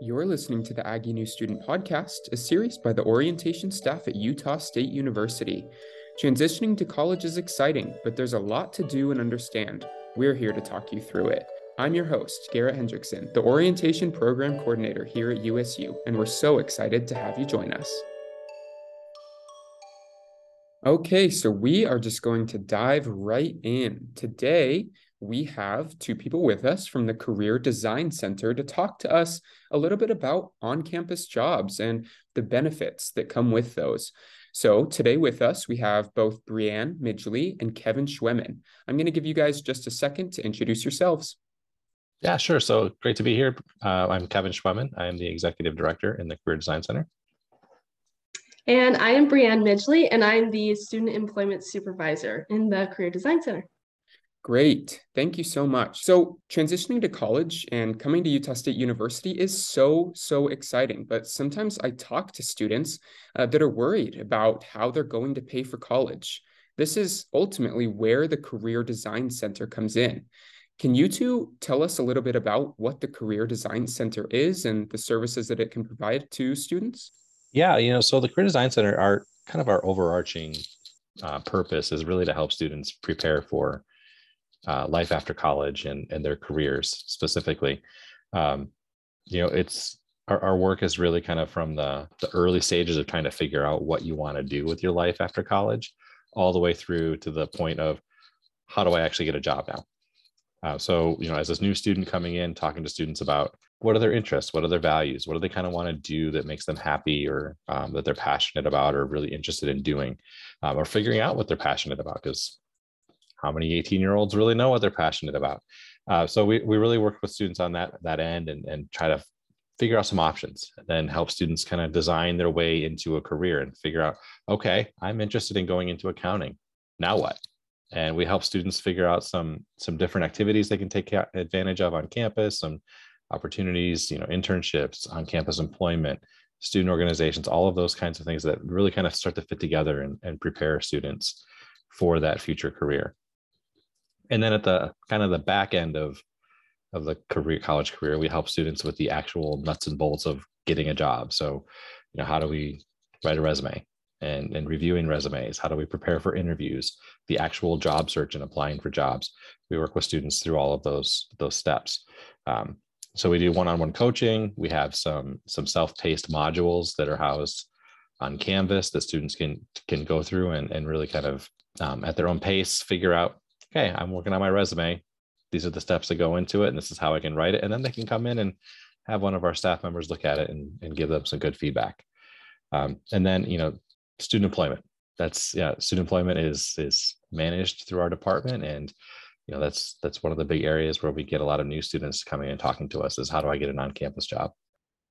You're listening to the Aggie New Student Podcast, a series by the orientation staff at Utah State University. Transitioning to college is exciting, but there's a lot to do and understand. We're here to talk you through it. I'm your host, Garrett Hendrickson, the Orientation Program Coordinator here at USU, and we're so excited to have you join us. Okay, so we are just going to dive right in. Today, we have two people with us from the Career Design Center to talk to us a little bit about on campus jobs and the benefits that come with those. So, today with us, we have both Brianne Midgley and Kevin Schwemmin. I'm going to give you guys just a second to introduce yourselves. Yeah, sure. So, great to be here. Uh, I'm Kevin Schwemmin. I am the Executive Director in the Career Design Center. And I am Brianne Midgley, and I'm the Student Employment Supervisor in the Career Design Center. Great. Thank you so much. So, transitioning to college and coming to Utah State University is so, so exciting. But sometimes I talk to students uh, that are worried about how they're going to pay for college. This is ultimately where the Career Design Center comes in. Can you two tell us a little bit about what the Career Design Center is and the services that it can provide to students? Yeah, you know, so the Career Design Center, our kind of our overarching uh, purpose is really to help students prepare for uh, life after college and and their careers specifically. Um, you know, it's our, our work is really kind of from the the early stages of trying to figure out what you want to do with your life after college, all the way through to the point of how do I actually get a job now. Uh, so, you know, as this new student coming in, talking to students about what are their interests, what are their values, what do they kind of want to do that makes them happy or um, that they're passionate about or really interested in doing, um, or figuring out what they're passionate about. Because how many 18 year olds really know what they're passionate about? Uh, so we, we really work with students on that that end and, and try to figure out some options and then help students kind of design their way into a career and figure out okay i'm interested in going into accounting. Now what? And we help students figure out some some different activities they can take advantage of on campus some opportunities you know internships on campus employment student organizations all of those kinds of things that really kind of start to fit together and, and prepare students for that future career and then at the kind of the back end of of the career college career we help students with the actual nuts and bolts of getting a job so you know how do we write a resume and, and reviewing resumes? How do we prepare for interviews? The actual job search and applying for jobs. We work with students through all of those those steps. Um, so we do one-on-one coaching. We have some some self-paced modules that are housed on Canvas that students can can go through and, and really kind of um, at their own pace figure out. Okay, I'm working on my resume. These are the steps that go into it, and this is how I can write it. And then they can come in and have one of our staff members look at it and, and give them some good feedback. Um, and then you know student employment. That's yeah, student employment is is managed through our department, and you know that's that's one of the big areas where we get a lot of new students coming and talking to us is how do I get an on-campus job.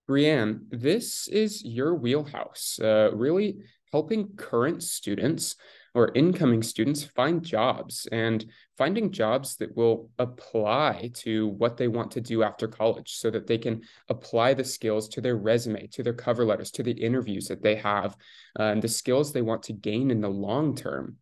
Brianne, this is your wheelhouse, uh, really helping current students or incoming students find jobs and finding jobs that will apply to what they want to do after college so that they can apply the skills to their resume, to their cover letters, to the interviews that they have, uh, and the skills they want to gain in the long term.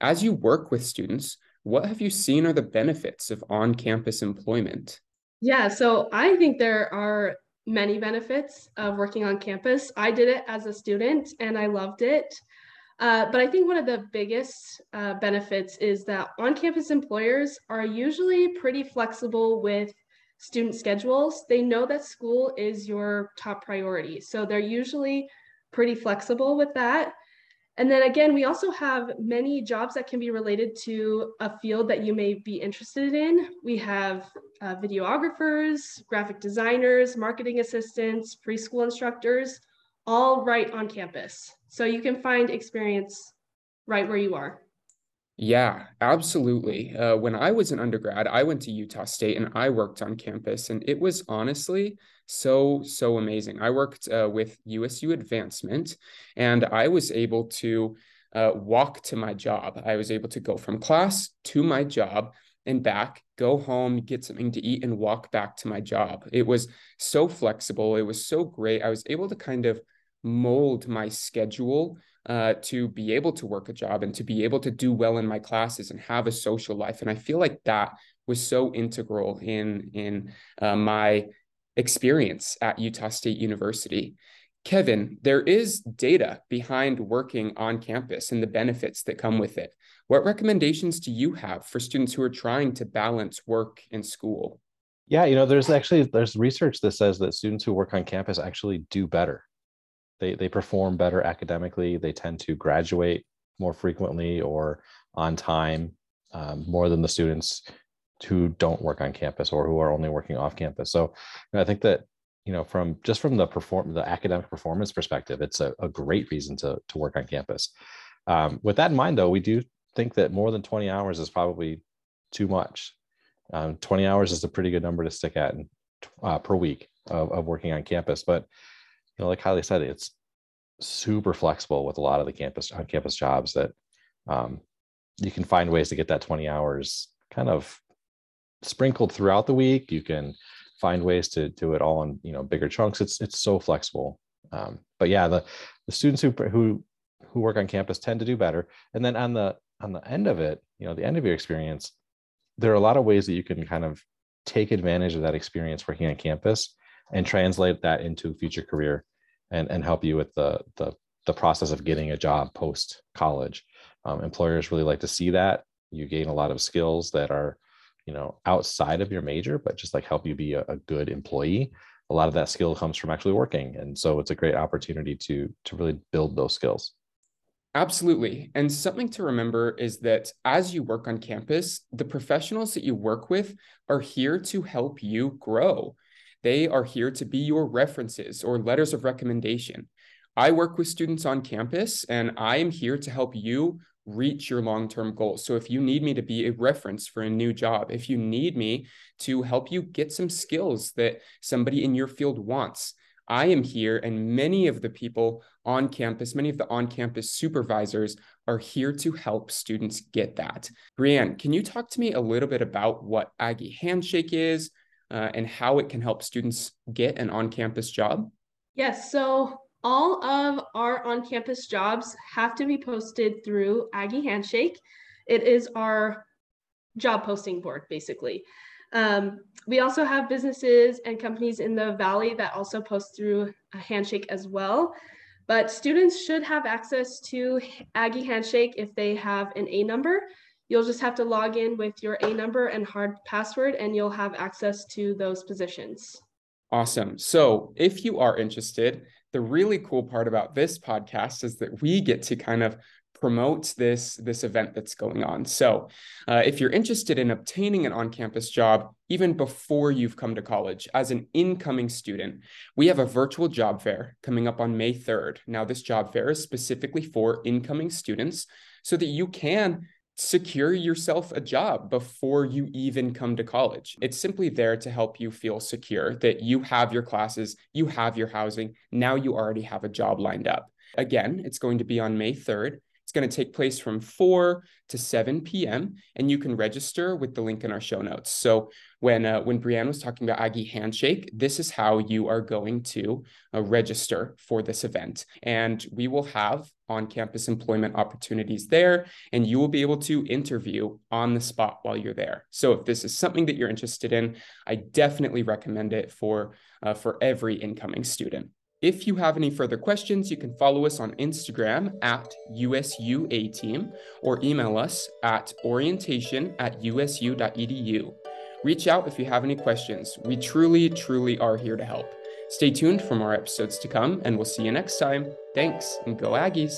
As you work with students, what have you seen are the benefits of on campus employment? Yeah, so I think there are many benefits of working on campus. I did it as a student and I loved it. Uh, but I think one of the biggest uh, benefits is that on campus employers are usually pretty flexible with student schedules. They know that school is your top priority. So they're usually pretty flexible with that. And then again, we also have many jobs that can be related to a field that you may be interested in. We have uh, videographers, graphic designers, marketing assistants, preschool instructors, all right on campus. So you can find experience right where you are. Yeah, absolutely. Uh, when I was an undergrad, I went to Utah State and I worked on campus, and it was honestly so, so amazing. I worked uh, with USU Advancement, and I was able to uh, walk to my job. I was able to go from class to my job and back, go home, get something to eat, and walk back to my job. It was so flexible. It was so great. I was able to kind of mold my schedule uh, to be able to work a job and to be able to do well in my classes and have a social life. And I feel like that was so integral in in uh, my experience at Utah State University. Kevin, there is data behind working on campus and the benefits that come with it. What recommendations do you have for students who are trying to balance work and school? Yeah, you know, there's actually there's research that says that students who work on campus actually do better. They they perform better academically. They tend to graduate more frequently or on time um, more than the students who don't work on campus or who are only working off campus. So I think that you know from just from the perform the academic performance perspective, it's a, a great reason to to work on campus. Um, with that in mind, though, we do think that more than 20 hours is probably too much. Um, 20 hours is a pretty good number to stick at uh, per week of, of working on campus. But you know, like Kylie said, it's super flexible with a lot of the campus on campus jobs that um, you can find ways to get that 20 hours kind of sprinkled throughout the week. You can find ways to do it all in you know bigger chunks. It's it's so flexible. Um, but yeah, the the students who who who work on campus tend to do better. And then on the on the end of it, you know, the end of your experience, there are a lot of ways that you can kind of take advantage of that experience working on campus and translate that into future career and, and help you with the, the, the process of getting a job post college. Um, employers really like to see that you gain a lot of skills that are, you know, outside of your major, but just like help you be a, a good employee. A lot of that skill comes from actually working. And so it's a great opportunity to, to really build those skills. Absolutely. And something to remember is that as you work on campus, the professionals that you work with are here to help you grow. They are here to be your references or letters of recommendation. I work with students on campus and I am here to help you reach your long term goals. So, if you need me to be a reference for a new job, if you need me to help you get some skills that somebody in your field wants, I am here, and many of the people on campus, many of the on campus supervisors are here to help students get that. Brianne, can you talk to me a little bit about what Aggie Handshake is uh, and how it can help students get an on campus job? Yes. So, all of our on campus jobs have to be posted through Aggie Handshake. It is our job posting board, basically. Um, we also have businesses and companies in the Valley that also post through a Handshake as well. But students should have access to Aggie Handshake if they have an A number. You'll just have to log in with your A number and hard password, and you'll have access to those positions. Awesome. So, if you are interested, the really cool part about this podcast is that we get to kind of promote this this event that's going on so uh, if you're interested in obtaining an on-campus job even before you've come to college as an incoming student we have a virtual job fair coming up on may 3rd now this job fair is specifically for incoming students so that you can secure yourself a job before you even come to college. It's simply there to help you feel secure that you have your classes, you have your housing, now you already have a job lined up. Again, it's going to be on May 3rd. Going to take place from 4 to 7 p.m. and you can register with the link in our show notes. So when uh, when Brianne was talking about Aggie Handshake, this is how you are going to uh, register for this event. And we will have on-campus employment opportunities there, and you will be able to interview on the spot while you're there. So if this is something that you're interested in, I definitely recommend it for uh, for every incoming student. If you have any further questions, you can follow us on Instagram at USUA team or email us at orientation at usu.edu. Reach out if you have any questions. We truly, truly are here to help. Stay tuned for more episodes to come, and we'll see you next time. Thanks, and go Aggies!